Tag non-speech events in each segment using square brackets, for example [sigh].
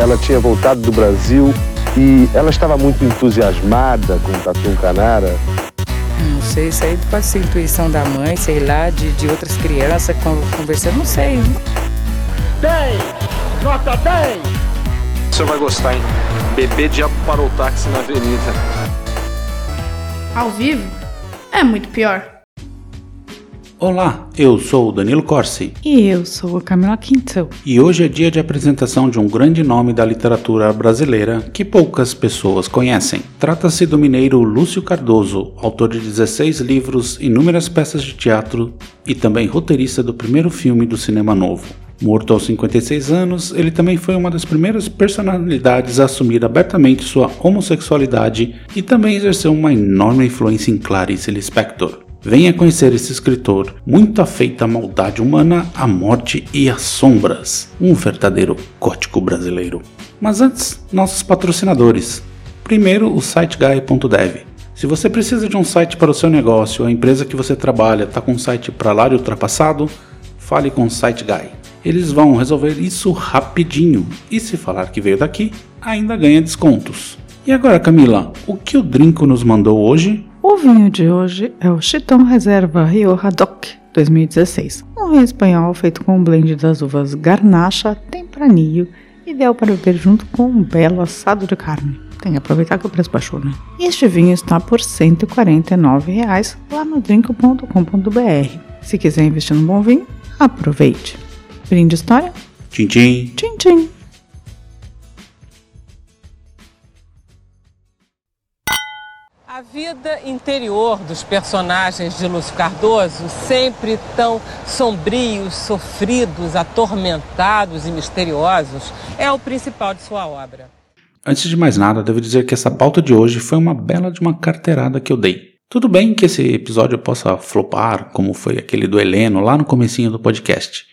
ela tinha voltado do Brasil e ela estava muito entusiasmada com o Tatu Canara. Não sei, isso aí pode ser intuição da mãe, sei lá, de, de outras crianças conversando, não sei. 10! Nota 10! O senhor vai gostar, hein? Bebê diabo parou o táxi na avenida. Ao vivo? É muito pior. Olá, eu sou o Danilo Corsi. E eu sou a Camila Quintel. E hoje é dia de apresentação de um grande nome da literatura brasileira que poucas pessoas conhecem. Trata-se do mineiro Lúcio Cardoso, autor de 16 livros, inúmeras peças de teatro e também roteirista do primeiro filme do cinema novo. Morto aos 56 anos, ele também foi uma das primeiras personalidades a assumir abertamente sua homossexualidade e também exerceu uma enorme influência em Clarice Lispector. Venha conhecer esse escritor, muito afeito à maldade humana, à morte e às sombras. Um verdadeiro gótico brasileiro. Mas antes, nossos patrocinadores. Primeiro, o siteguy.dev. Se você precisa de um site para o seu negócio, a empresa que você trabalha está com um site para lá e ultrapassado, fale com o SiteGuy. Eles vão resolver isso rapidinho e se falar que veio daqui, ainda ganha descontos. E agora, Camila, o que o Drinco nos mandou hoje? O vinho de hoje é o Chitão Reserva Rioja Doc 2016. Um vinho espanhol feito com um blend das uvas Garnacha, Tempranillo, ideal para beber junto com um belo assado de carne. Tem que aproveitar que o preço baixou, né? Este vinho está por 149 reais lá no drink.com.br. Se quiser investir num bom vinho, aproveite. Brinde história? Tchim, tchim. Tchim, tchim. Vida interior dos personagens de Lúcio Cardoso, sempre tão sombrios, sofridos, atormentados e misteriosos, é o principal de sua obra. Antes de mais nada, devo dizer que essa pauta de hoje foi uma bela de uma carteirada que eu dei. Tudo bem que esse episódio possa flopar, como foi aquele do Heleno lá no comecinho do podcast.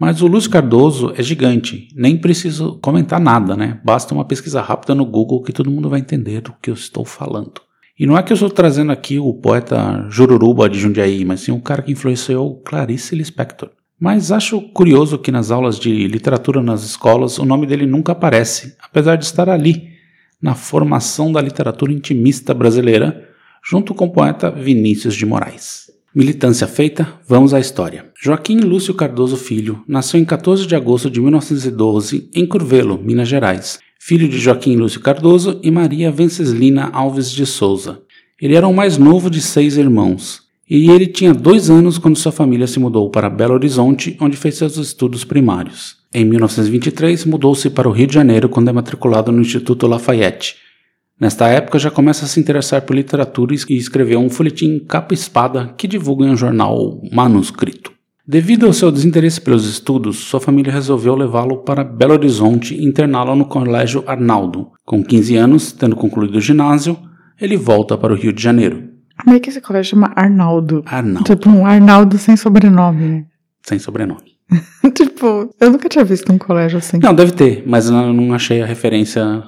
Mas o Lúcio Cardoso é gigante, nem preciso comentar nada, né? Basta uma pesquisa rápida no Google que todo mundo vai entender do que eu estou falando. E não é que eu estou trazendo aqui o poeta Jururuba de Jundiaí, mas sim um cara que influenciou Clarice Lispector. Mas acho curioso que nas aulas de literatura nas escolas o nome dele nunca aparece, apesar de estar ali, na formação da literatura intimista brasileira, junto com o poeta Vinícius de Moraes. Militância feita, vamos à história. Joaquim Lúcio Cardoso Filho nasceu em 14 de agosto de 1912 em Curvelo, Minas Gerais, filho de Joaquim Lúcio Cardoso e Maria Venceslina Alves de Souza. Ele era o mais novo de seis irmãos, e ele tinha dois anos quando sua família se mudou para Belo Horizonte, onde fez seus estudos primários. Em 1923, mudou-se para o Rio de Janeiro quando é matriculado no Instituto Lafayette. Nesta época, já começa a se interessar por literatura e escreveu um folhetim capa-espada que divulga em um jornal manuscrito. Devido ao seu desinteresse pelos estudos, sua família resolveu levá-lo para Belo Horizonte e interná-lo no Colégio Arnaldo. Com 15 anos, tendo concluído o ginásio, ele volta para o Rio de Janeiro. Como é que esse colégio chama Arnaldo? Arnaldo. Tipo um Arnaldo sem sobrenome, né? Sem sobrenome. [laughs] tipo, eu nunca tinha visto um colégio assim. Não, deve ter, mas eu não achei a referência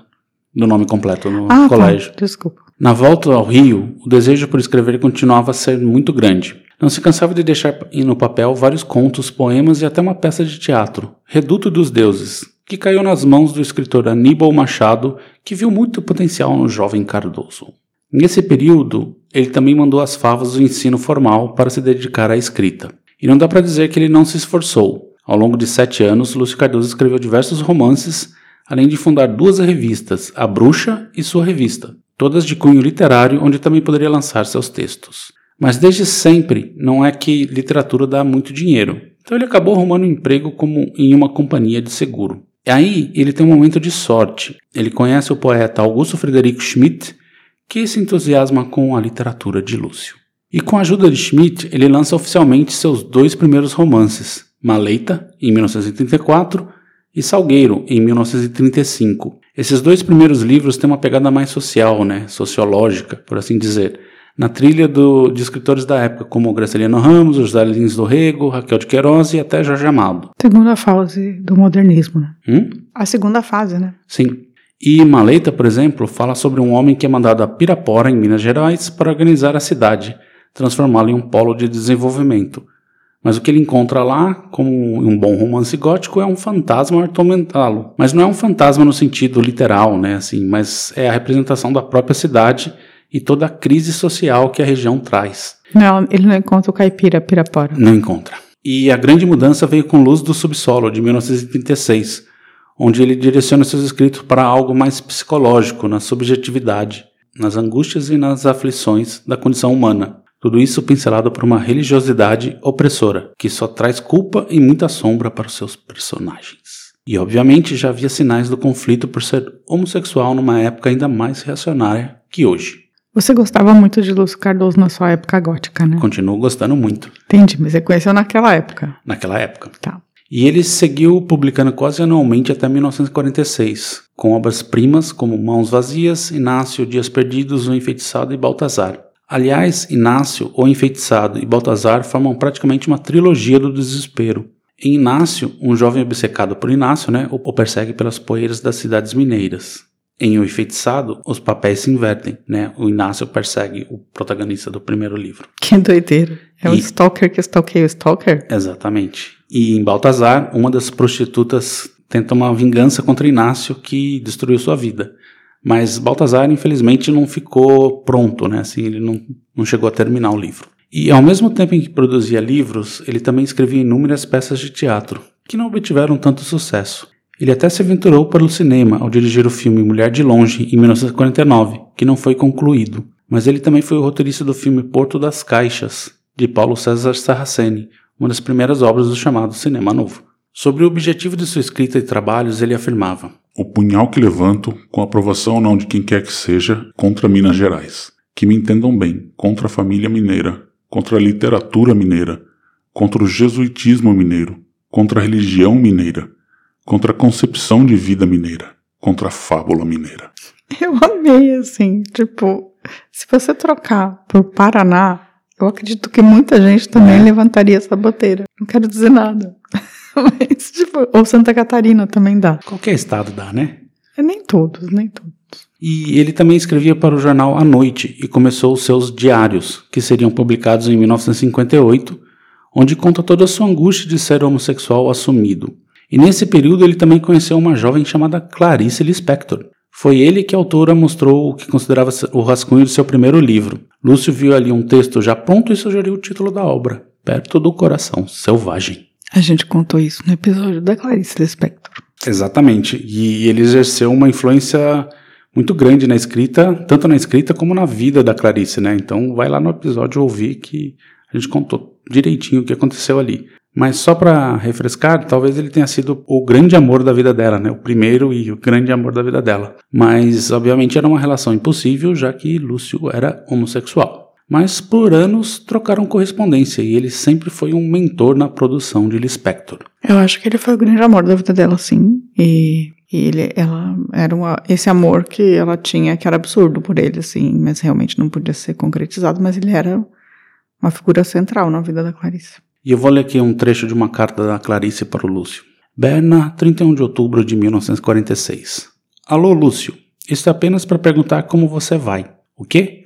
do nome completo no ah, colégio. Tá. Desculpa. Na volta ao Rio, o desejo por escrever continuava a ser muito grande. Não se cansava de deixar no papel vários contos, poemas e até uma peça de teatro, Reduto dos Deuses, que caiu nas mãos do escritor Aníbal Machado, que viu muito potencial no jovem Cardoso. Nesse período, ele também mandou as favas do ensino formal para se dedicar à escrita. E não dá para dizer que ele não se esforçou. Ao longo de sete anos, Lúcio Cardoso escreveu diversos romances, além de fundar duas revistas, A Bruxa e sua revista, todas de cunho literário, onde também poderia lançar seus textos. Mas desde sempre não é que literatura dá muito dinheiro. Então ele acabou arrumando um emprego como em uma companhia de seguro. E aí ele tem um momento de sorte. Ele conhece o poeta Augusto Frederico Schmidt, que se entusiasma com a literatura de Lúcio. E com a ajuda de Schmidt, ele lança oficialmente seus dois primeiros romances, Maleita, em 1934, e Salgueiro, em 1935. Esses dois primeiros livros têm uma pegada mais social, né, sociológica, por assim dizer na trilha do, de escritores da época, como Graciliano Ramos, José Lins do Rego, Raquel de Queiroz e até Jorge Amado. Segunda fase do modernismo, né? Hum? A segunda fase, né? Sim. E Maleta, por exemplo, fala sobre um homem que é mandado a Pirapora, em Minas Gerais, para organizar a cidade, transformá-la em um polo de desenvolvimento. Mas o que ele encontra lá, como um bom romance gótico, é um fantasma atormentá-lo. Mas não é um fantasma no sentido literal, né? Assim, mas é a representação da própria cidade e toda a crise social que a região traz. Não, ele não encontra o caipira Pirapora. Não encontra. E a grande mudança veio com Luz do Subsolo, de 1936, onde ele direciona seus escritos para algo mais psicológico, na subjetividade, nas angústias e nas aflições da condição humana. Tudo isso pincelado por uma religiosidade opressora, que só traz culpa e muita sombra para os seus personagens. E obviamente já havia sinais do conflito por ser homossexual numa época ainda mais reacionária que hoje. Você gostava muito de Lúcio Cardoso na sua época gótica, né? Continuo gostando muito Entendi, mas você conheceu naquela época. naquela época. Tá. E ele seguiu publicando quase anualmente até 1946, com obras-primas como Mãos Vazias, Inácio, Dias Perdidos, O Enfeitiçado e Baltazar. Aliás, Inácio, O Enfeitiçado e Baltazar formam praticamente uma trilogia do desespero. Em Inácio, um jovem obcecado por Inácio né, o o persegue pelas poeiras das cidades mineiras. Em O Enfeitiçado, os papéis se invertem, né? O Inácio persegue o protagonista do primeiro livro. Que doideira. É o E- stalker que stalkeia o stalker? Exatamente. E em Baltazar, uma das prostitutas tenta uma vingança contra Inácio que destruiu sua vida. Mas Baltazar, infelizmente, não ficou pronto, né? Assim, ele não, não chegou a terminar o livro. E ao mesmo tempo em que produzia livros, ele também escrevia inúmeras peças de teatro, que não obtiveram tanto sucesso. Ele até se aventurou para o cinema ao dirigir o filme Mulher de Longe, em 1949, que não foi concluído. Mas ele também foi o roteirista do filme Porto das Caixas, de Paulo César Sarraceni, uma das primeiras obras do chamado Cinema Novo. Sobre o objetivo de sua escrita e trabalhos, ele afirmava: O punhal que levanto, com aprovação ou não de quem quer que seja, contra Minas Gerais. Que me entendam bem, contra a família mineira, contra a literatura mineira, contra o jesuitismo mineiro, contra a religião mineira, contra a concepção de vida mineira, contra a fábula mineira. Eu amei, assim, tipo, se você trocar por Paraná, eu acredito que muita gente também É. levantaria essa boteira. Não quero dizer nada. [laughs] Mas, tipo, ou Santa Catarina também dá. qualquer estado dá, né? É nem todos, nem todos. E ele também escrevia para o jornal A Noite e começou os seus diários, que seriam publicados em 1958, onde conta toda a sua angústia de ser homossexual assumido. E nesse período ele também conheceu uma jovem chamada Clarice Lispector. Foi ele que a autora mostrou o que considerava o rascunho de seu primeiro livro. Lúcio viu ali um texto já pronto e sugeriu o título da obra, Perto do Coração Selvagem. A gente contou isso no episódio da Clarice Lispector. Exatamente. E ele exerceu uma influência muito grande na escrita, tanto na escrita como na vida da Clarice, né? Então vai lá no episódio ouvir que a gente contou direitinho o que aconteceu ali. Mas só para refrescar, talvez ele tenha sido o grande amor da vida dela, né? O primeiro e o grande amor da vida dela. Mas obviamente era uma relação impossível, já que Lúcio era homossexual. Mas por anos trocaram correspondência e ele sempre foi um mentor na produção de Lispector. Eu acho que ele foi o grande amor da vida dela, sim. E, e ele, ela era uma, esse amor que ela tinha, que era absurdo por ele, assim, mas realmente não podia ser concretizado. Mas ele era uma figura central na vida da Clarice. E eu vou ler aqui um trecho de uma carta da Clarice para o Lúcio. Berna, 31 de outubro de 1946. Alô, Lúcio. Isso é apenas para perguntar como você vai. O quê?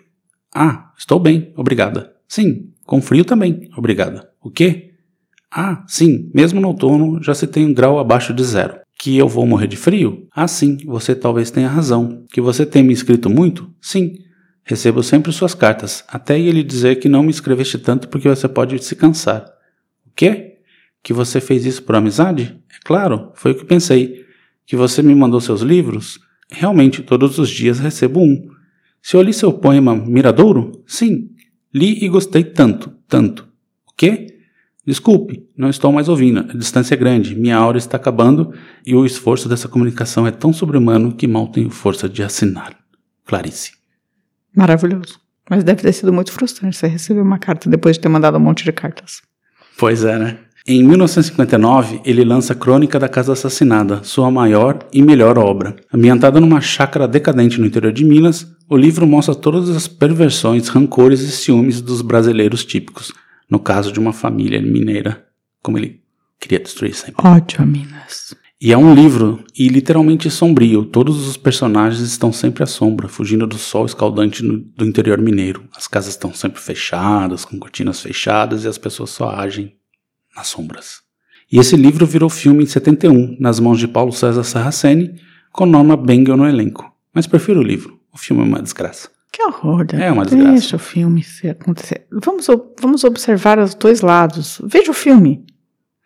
Ah, estou bem, obrigada. Sim, com frio também, obrigada. O quê? Ah, sim, mesmo no outono já se tem um grau abaixo de zero. Que eu vou morrer de frio? Ah, sim, você talvez tenha razão. Que você tem me escrito muito? Sim. Recebo sempre suas cartas, até ele dizer que não me escreveste tanto porque você pode se cansar. Quê? Que você fez isso por amizade? É claro, foi o que pensei. Que você me mandou seus livros? Realmente, todos os dias recebo um. Se eu li seu poema Miradouro? Sim. Li e gostei tanto, tanto. O quê? Desculpe, não estou mais ouvindo. A distância é grande, minha aura está acabando e o esforço dessa comunicação é tão sobre-humano que mal tenho força de assinar. Clarice. Maravilhoso. Mas deve ter sido muito frustrante você receber uma carta depois de ter mandado um monte de cartas. Pois é, né? Em 1959, ele lança Crônica da Casa Assassinada, sua maior e melhor obra. Ambientada numa chácara decadente no interior de Minas, o livro mostra todas as perversões, rancores e ciúmes dos brasileiros típicos, no caso de uma família mineira, como ele queria destruir sempre. A Minas. E é um livro, e literalmente sombrio. Todos os personagens estão sempre à sombra, fugindo do sol escaldante no- do interior mineiro. As casas estão sempre fechadas, com cortinas fechadas, e as pessoas só agem As Sombras. E esse livro virou filme em 71, nas mãos de Paulo César Sarraceni, com Norma Bengel no elenco. Mas prefiro o livro. O filme é uma desgraça. Que horror, Davi. É uma desgraça. Deixa o filme se acontecer. Vamos, vamos observar os dois lados. Veja o filme.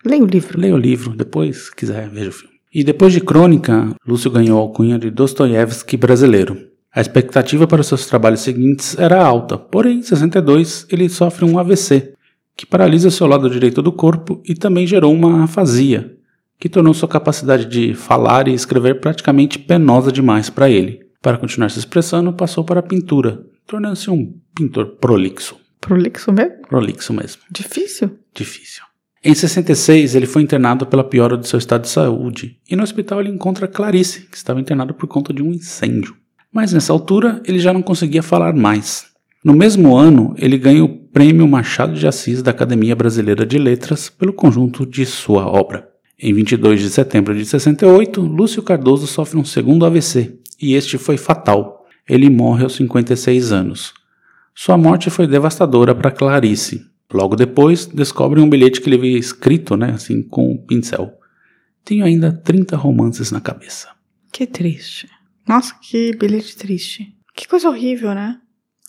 Leia o livro. Leia o livro, depois, se quiser, veja o filme. E depois de Crônica, Lúcio ganhou a alcunha de Dostoiévski brasileiro. A expectativa para os seus trabalhos seguintes era alta, porém, em 62, ele sofre um AVC, que paralisa seu lado direito do corpo e também gerou uma afasia, que tornou sua capacidade de falar e escrever praticamente penosa demais para ele. Para continuar se expressando, passou para a pintura, tornando-se um pintor prolixo. Prolixo mesmo? Prolixo mesmo. Difícil. Difícil. Em 66, ele foi internado pela piora do seu estado de saúde, e no hospital ele encontra Clarice, que estava internada por conta de um incêndio. Mas nessa altura, ele já não conseguia falar mais. No mesmo ano, ele ganha o Prêmio Machado de Assis da Academia Brasileira de Letras pelo conjunto de sua obra. Em 22 de setembro de 68, Lúcio Cardoso sofre um segundo AVC, e este foi fatal. Ele morre aos 56 anos. Sua morte foi devastadora para Clarice. Logo depois, descobrem um bilhete que ele havia escrito, né, assim, com um pincel. Tenho ainda 30 romances na cabeça. Que triste. Nossa, que bilhete triste. Que coisa horrível, né?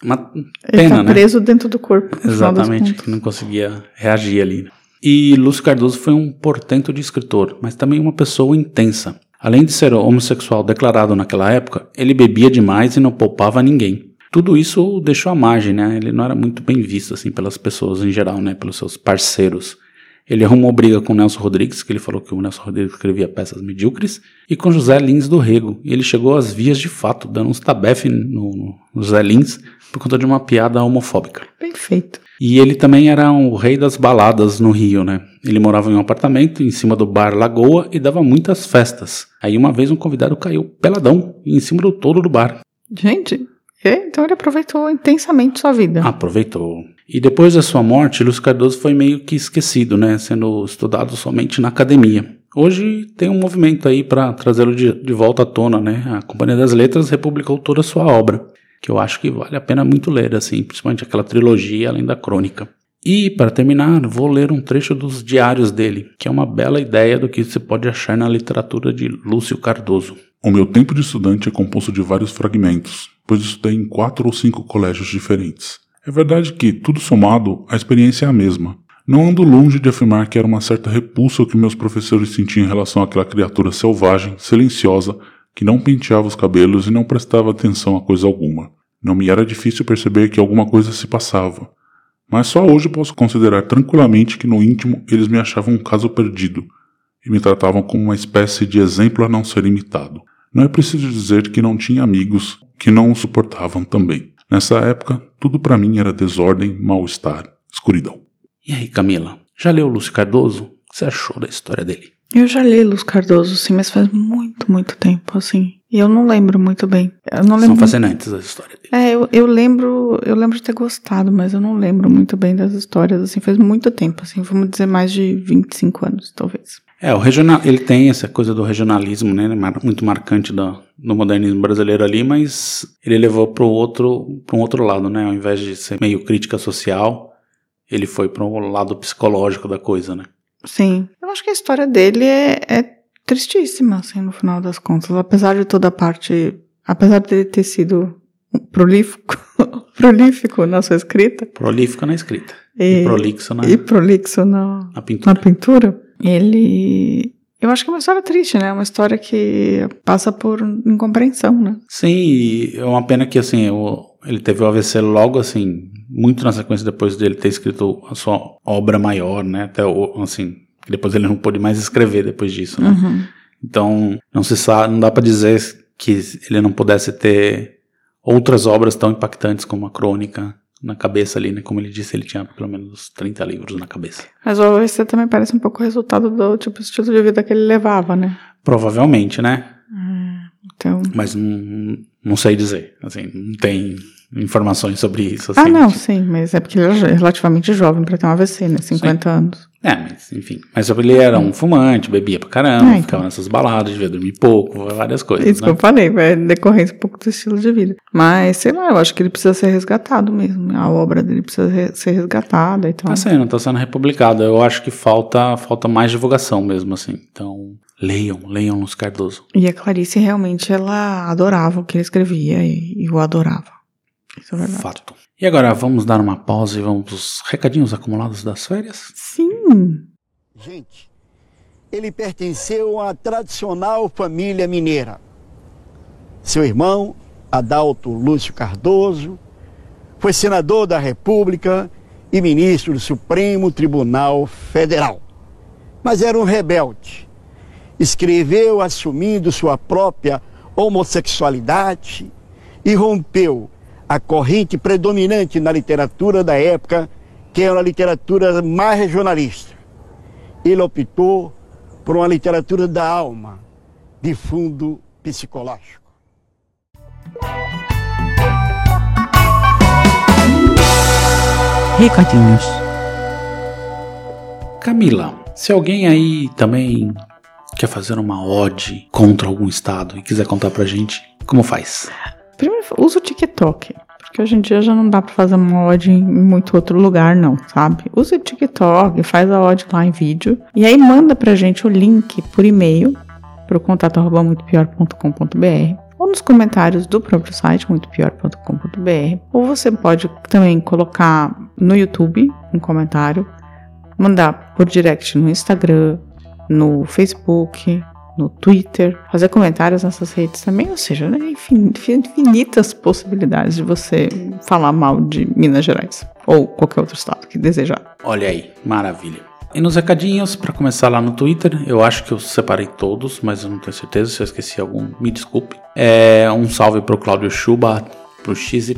Uma Ele pena, tá né? preso dentro do corpo. Exatamente, que não conseguia reagir ali. né? E Lúcio Cardoso foi um portento de escritor, mas também uma pessoa intensa. Além de ser homossexual declarado naquela época, ele bebia demais e não poupava ninguém. Tudo isso o deixou à margem, né? Ele não era muito bem visto assim pelas pessoas em geral, né? Pelos seus parceiros. Ele arrumou briga com Nelson Rodrigues, que ele falou que o Nelson Rodrigues escrevia peças medíocres, e com José Lins do Rego. E ele chegou às vias de fato, dando uns tabefe no, no José Lins por conta de uma piada homofóbica. Bem feito. E ele também era o rei das baladas no Rio, né? Ele morava em um apartamento em cima do bar Lagoa e dava muitas festas. Aí uma vez um convidado caiu peladão em cima do todo do bar. Gente, então ele aproveitou intensamente sua vida. Aproveitou. E depois da sua morte, Lúcio Cardoso foi meio que esquecido, né? Sendo estudado somente na academia. Hoje tem um movimento aí para trazê-lo de, de volta à tona, né? A Companhia das Letras republicou toda a sua obra, que eu acho que vale a pena muito ler, assim, principalmente aquela trilogia além da crônica. E, para terminar, vou ler um trecho dos diários dele, que é uma bela ideia do que se pode achar na literatura de Lúcio Cardoso. O meu tempo de estudante é composto de vários fragmentos, pois estudei em quatro ou cinco colégios diferentes. É verdade que, tudo somado, a experiência é a mesma. Não ando longe de afirmar que era uma certa repulsa que meus professores sentiam em relação àquela criatura selvagem, silenciosa, que não penteava os cabelos e não prestava atenção a coisa alguma. Não me era difícil perceber que alguma coisa se passava. Mas só hoje posso considerar tranquilamente que no íntimo eles me achavam um caso perdido e me tratavam como uma espécie de exemplo a não ser imitado. Não é preciso dizer que não tinha amigos que não o suportavam também. Nessa época, tudo para mim era desordem, mal-estar, escuridão. E aí, Camila, já leu Lúcio Cardoso? O que você achou da história dele? Eu já li Luz Cardoso, sim, mas faz muito, muito tempo, assim. E eu não lembro muito bem. Eu não São lembro. fascinantes as histórias dele. É, eu, eu lembro, eu lembro de ter gostado, mas eu não lembro muito bem das histórias, assim, faz muito tempo, assim, vamos dizer mais de 25 anos, talvez. É, o regional, ele tem essa coisa do regionalismo, né, muito marcante do, do modernismo brasileiro ali, mas ele levou para outro, para um outro lado, né, ao invés de ser meio crítica social, ele foi para um lado psicológico da coisa, né. Sim. Eu acho que a história dele é, é tristíssima, assim, no final das contas. Apesar de toda a parte. Apesar dele ter sido prolífico, [laughs] prolífico na sua escrita. Prolífico na escrita E, e prolixo na, e prolixo na, na na pintura. Ele. Eu acho que é uma história triste, né? É Uma história que passa por incompreensão, né? Sim, é uma pena que assim, o- ele teve o AVC logo assim, muito na sequência depois dele ter escrito a sua obra maior, né? Até o, assim, depois ele não pôde mais escrever depois disso, né? Uhum. Então, não se sabe, não dá pra dizer que ele não pudesse ter outras obras tão impactantes como a crônica na cabeça ali, né? Como ele disse, ele tinha pelo menos uns 30 livros na cabeça. Mas o AVC também parece um pouco o resultado do tipo estilo de vida que ele levava, né? Provavelmente, né? Então. Mas não, não sei dizer, assim, não tem informações sobre isso, assim. Ah, não, sim, mas é porque ele era relativamente jovem pra ter um AVC, né? 50 anos. É, mas enfim. Mas ele era um fumante, bebia pra caramba, Ah, então. ficava nessas baladas, devia dormir pouco, várias coisas. Isso que né? eu falei, é decorrência um pouco do estilo de vida. Mas, sei lá, eu acho que ele precisa ser resgatado mesmo. A obra dele precisa re- ser resgatada e tal. Tá sendo, tá sendo republicado. Eu acho que falta, falta mais divulgação mesmo, assim. Então, leiam, leiam Luz Cardoso. E a Clarice realmente, ela adorava o que ele escrevia e, e o adorava. Isso é verdade. Fato. E agora vamos dar uma pausa e vamos pros recadinhos acumulados das férias? Sim. Gente, ele pertenceu à tradicional família mineira. Seu irmão, Adalto Lúcio Cardoso, foi senador da República e ministro do Supremo Tribunal Federal. Mas era um rebelde. Escreveu assumindo sua própria homossexualidade e rompeu a corrente predominante na literatura da época, que era a literatura mais regionalista ele optou por uma literatura da alma, de fundo psicológico. Recadinhos. Camila, se alguém aí também quer fazer uma ode contra algum estado e quiser contar pra gente, como faz? Primeiro, usa o TikTok. Porque hoje em dia já não dá pra fazer uma odd em muito outro lugar, não, sabe? Usa o TikTok, faz a odd lá em vídeo. E aí manda pra gente o link por e-mail pro contato arroba muitopior.com.br ou nos comentários do próprio site muitopior.com.br. Ou você pode também colocar no YouTube um comentário, mandar por direct no Instagram, no Facebook, no Twitter, fazer comentários nessas redes também, ou seja, né, infin- infinitas possibilidades de você falar mal de Minas Gerais ou qualquer outro estado que desejar. Olha aí, maravilha. E nos recadinhos, pra começar lá no Twitter, eu acho que eu separei todos, mas eu não tenho certeza, se eu esqueci algum, me desculpe. É um salve pro Cláudio Chuba, pro XYZ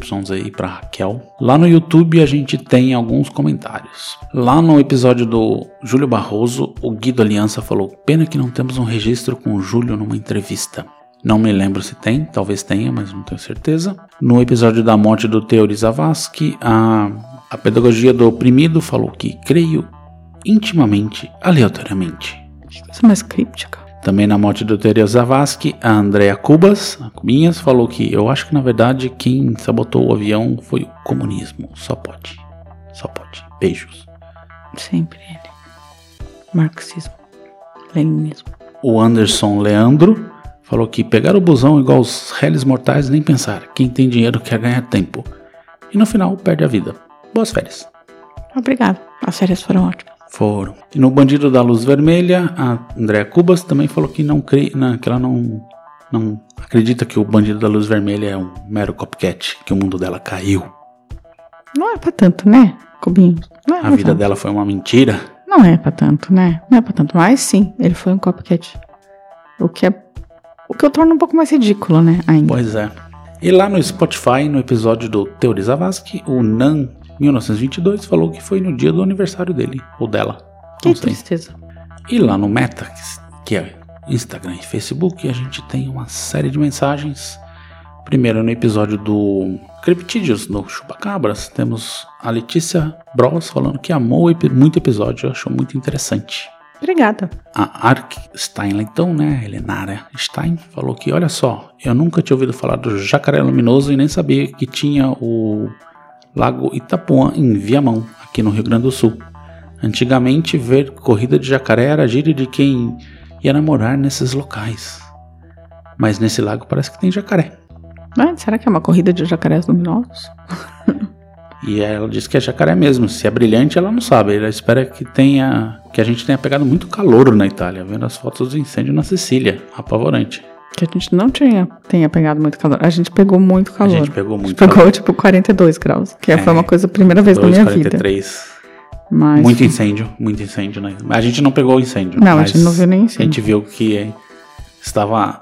e pra Raquel. Lá no YouTube a gente tem alguns comentários. Lá no episódio do Júlio Barroso, o Guido Aliança falou: Pena que não temos um registro com o Júlio numa entrevista. Não me lembro se tem, talvez tenha, mas não tenho certeza. No episódio da morte do Teori Zavascki, a, a pedagogia do oprimido falou que creio intimamente, aleatoriamente. Que coisa mais críptica. Também na morte do Teori Zavascki, a Andrea Cubas, a Cubinhas, falou que eu acho que na verdade quem sabotou o avião foi o comunismo. Só pode. Só pode. Beijos. Sempre ele. Marxismo. Leninismo. O Anderson Leandro falou que pegar o busão igual os réis mortais nem pensar. Quem tem dinheiro quer ganhar tempo. E no final perde a vida. Boas férias. Obrigado. As férias foram ótimas. Foram. E no Bandido da Luz Vermelha, a Andrea Cubas também falou que não crê, não, que ela não, não acredita que o Bandido da Luz Vermelha é um mero copycat, que o mundo dela caiu. Não é pra tanto, né, Cubinho? Não é A vida tanto. dela foi uma mentira. Não é pra tanto, né? Não é pra tanto. Mas sim, ele foi um copycat. O que é. O que eu torno um pouco mais ridículo, né? Ainda. Pois é. E lá no Spotify, no episódio do Teori Zavascki, o Nan 1922 falou que foi no dia do aniversário dele, ou dela. Que sei. tristeza. E lá no Meta, que é Instagram e Facebook, a gente tem uma série de mensagens. Primeiro, no episódio do Criptídeos, no Chupacabras, temos a Letícia Bros falando que amou muito o episódio, achou muito interessante. Obrigada. A Ark Steinleiton, né, Helenara Stein, falou que, olha só, eu nunca tinha ouvido falar do jacaré luminoso e nem sabia que tinha o Lago Itapuã em Viamão, aqui no Rio Grande do Sul. Antigamente, ver corrida de jacaré era gíria de quem ia namorar nesses locais. Mas nesse lago parece que tem jacaré. Será que é uma corrida de jacarés luminosos? E ela disse que é jacaré mesmo. Se é brilhante, ela não sabe. Ela espera que tenha. que a gente tenha pegado muito calor na Itália, vendo as fotos do incêndio na Sicília. Apavorante. Que a gente não tinha, tenha pegado muito calor. A gente pegou muito calor. A gente pegou muito pegou calor. tipo 42 graus. Que É, foi uma coisa, a primeira vez na minha vida. 2,43. Mas. Muito incêndio, muito incêndio. Né? A gente não pegou o incêndio. Não, a gente não viu nem A incêndio. gente viu que estava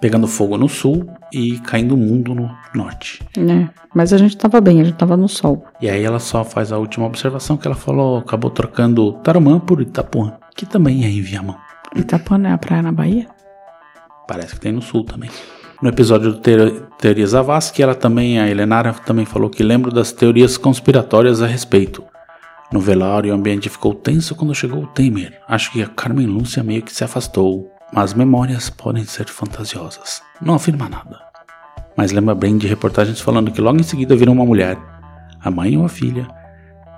pegando fogo no sul e caindo o mundo no norte. É, mas a gente tava bem, a gente tava no sol. E aí ela só faz a última observação que ela falou, acabou trocando Tarumã por Itapuã, que também é em Viamão. Itapuã é a praia na Bahia? Parece que tem no sul também. No episódio do Teor- Teoria Zavascki, ela também, a Helenara também falou que lembra das teorias conspiratórias a respeito. No velório, o ambiente ficou tenso quando chegou o Temer. Acho que a Carmen Lúcia meio que se afastou. Mas memórias podem ser fantasiosas. Não afirma nada. Mas lembra bem de reportagens falando que logo em seguida viram uma mulher, a mãe ou a filha,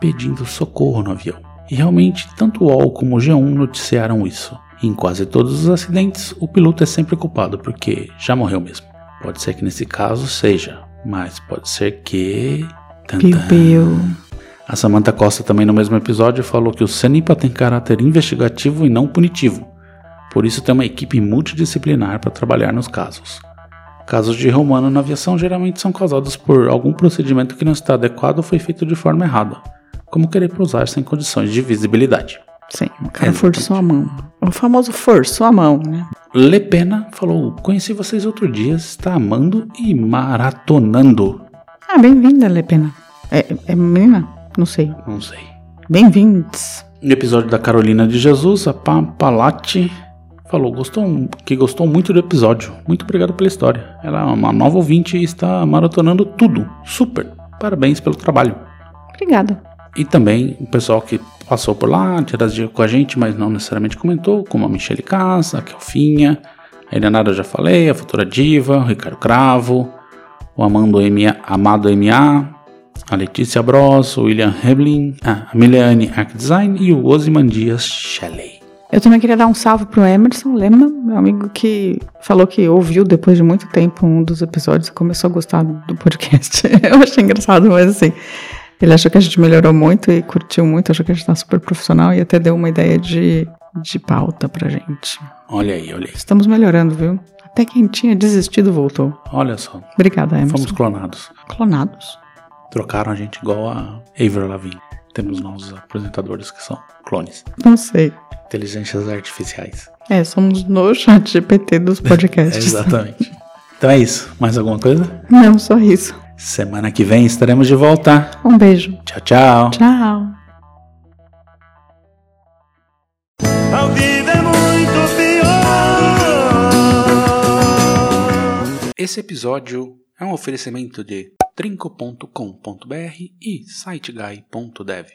pedindo socorro no avião. E realmente, tanto o UOL como o G1 noticiaram isso. Em quase todos os acidentes, o piloto é sempre culpado porque já morreu mesmo. Pode ser que nesse caso seja, mas pode ser que. Piu, piu. A Samantha Costa também no mesmo episódio falou que o CENIPA tem caráter investigativo e não punitivo. Por isso tem uma equipe multidisciplinar para trabalhar nos casos. Casos de erro humano na aviação geralmente são causados por algum procedimento que não está adequado ou foi feito de forma errada, como querer pousar sem condições de visibilidade. Sim, o cara forçou a mão. O famoso forçou a mão, né? Le Pena falou: Conheci vocês outro dia, está amando e maratonando. Ah, bem-vinda, Lepena. É, é menina? Não sei. Não sei. Bem-vindos. No episódio da Carolina de Jesus, a Papalati falou gostou, que gostou muito do episódio. Muito obrigado pela história. Ela é uma nova ouvinte e está maratonando tudo. Super. Parabéns pelo trabalho. Obrigada. E também o pessoal que passou por lá, interagiu com a gente, mas não necessariamente comentou, como a Michele Casa, a Kelfinha, a Elianara já falei, a Futura Diva, o Ricardo Cravo, o Amando MA, Amado MA, a Letícia Bros, o William Heblin, a Miliane Arc Design e o Osimandias Shelley. Eu também queria dar um salve pro Emerson Lema, meu amigo que falou que ouviu depois de muito tempo um dos episódios e começou a gostar do podcast. [laughs] Eu achei engraçado, mas assim, ele achou que a gente melhorou muito e curtiu muito, achou que a gente tá super profissional e até deu uma ideia de, de pauta pra gente. Olha aí, olha aí. Estamos melhorando, viu? Até quem tinha desistido voltou. Olha só. Obrigada, Emerson. Fomos clonados. Clonados. Trocaram a gente igual a Avril Lavigne. Temos novos apresentadores que são clones. Não sei. Inteligências artificiais. É, somos no chat GPT dos [laughs] podcasts. Exatamente. Então é isso. Mais alguma coisa? Não, só isso. Semana que vem estaremos de volta. Um beijo. Tchau, tchau. Tchau. A vida é muito pior. Esse episódio é um oferecimento de trinco.com.br e siteguy.dev.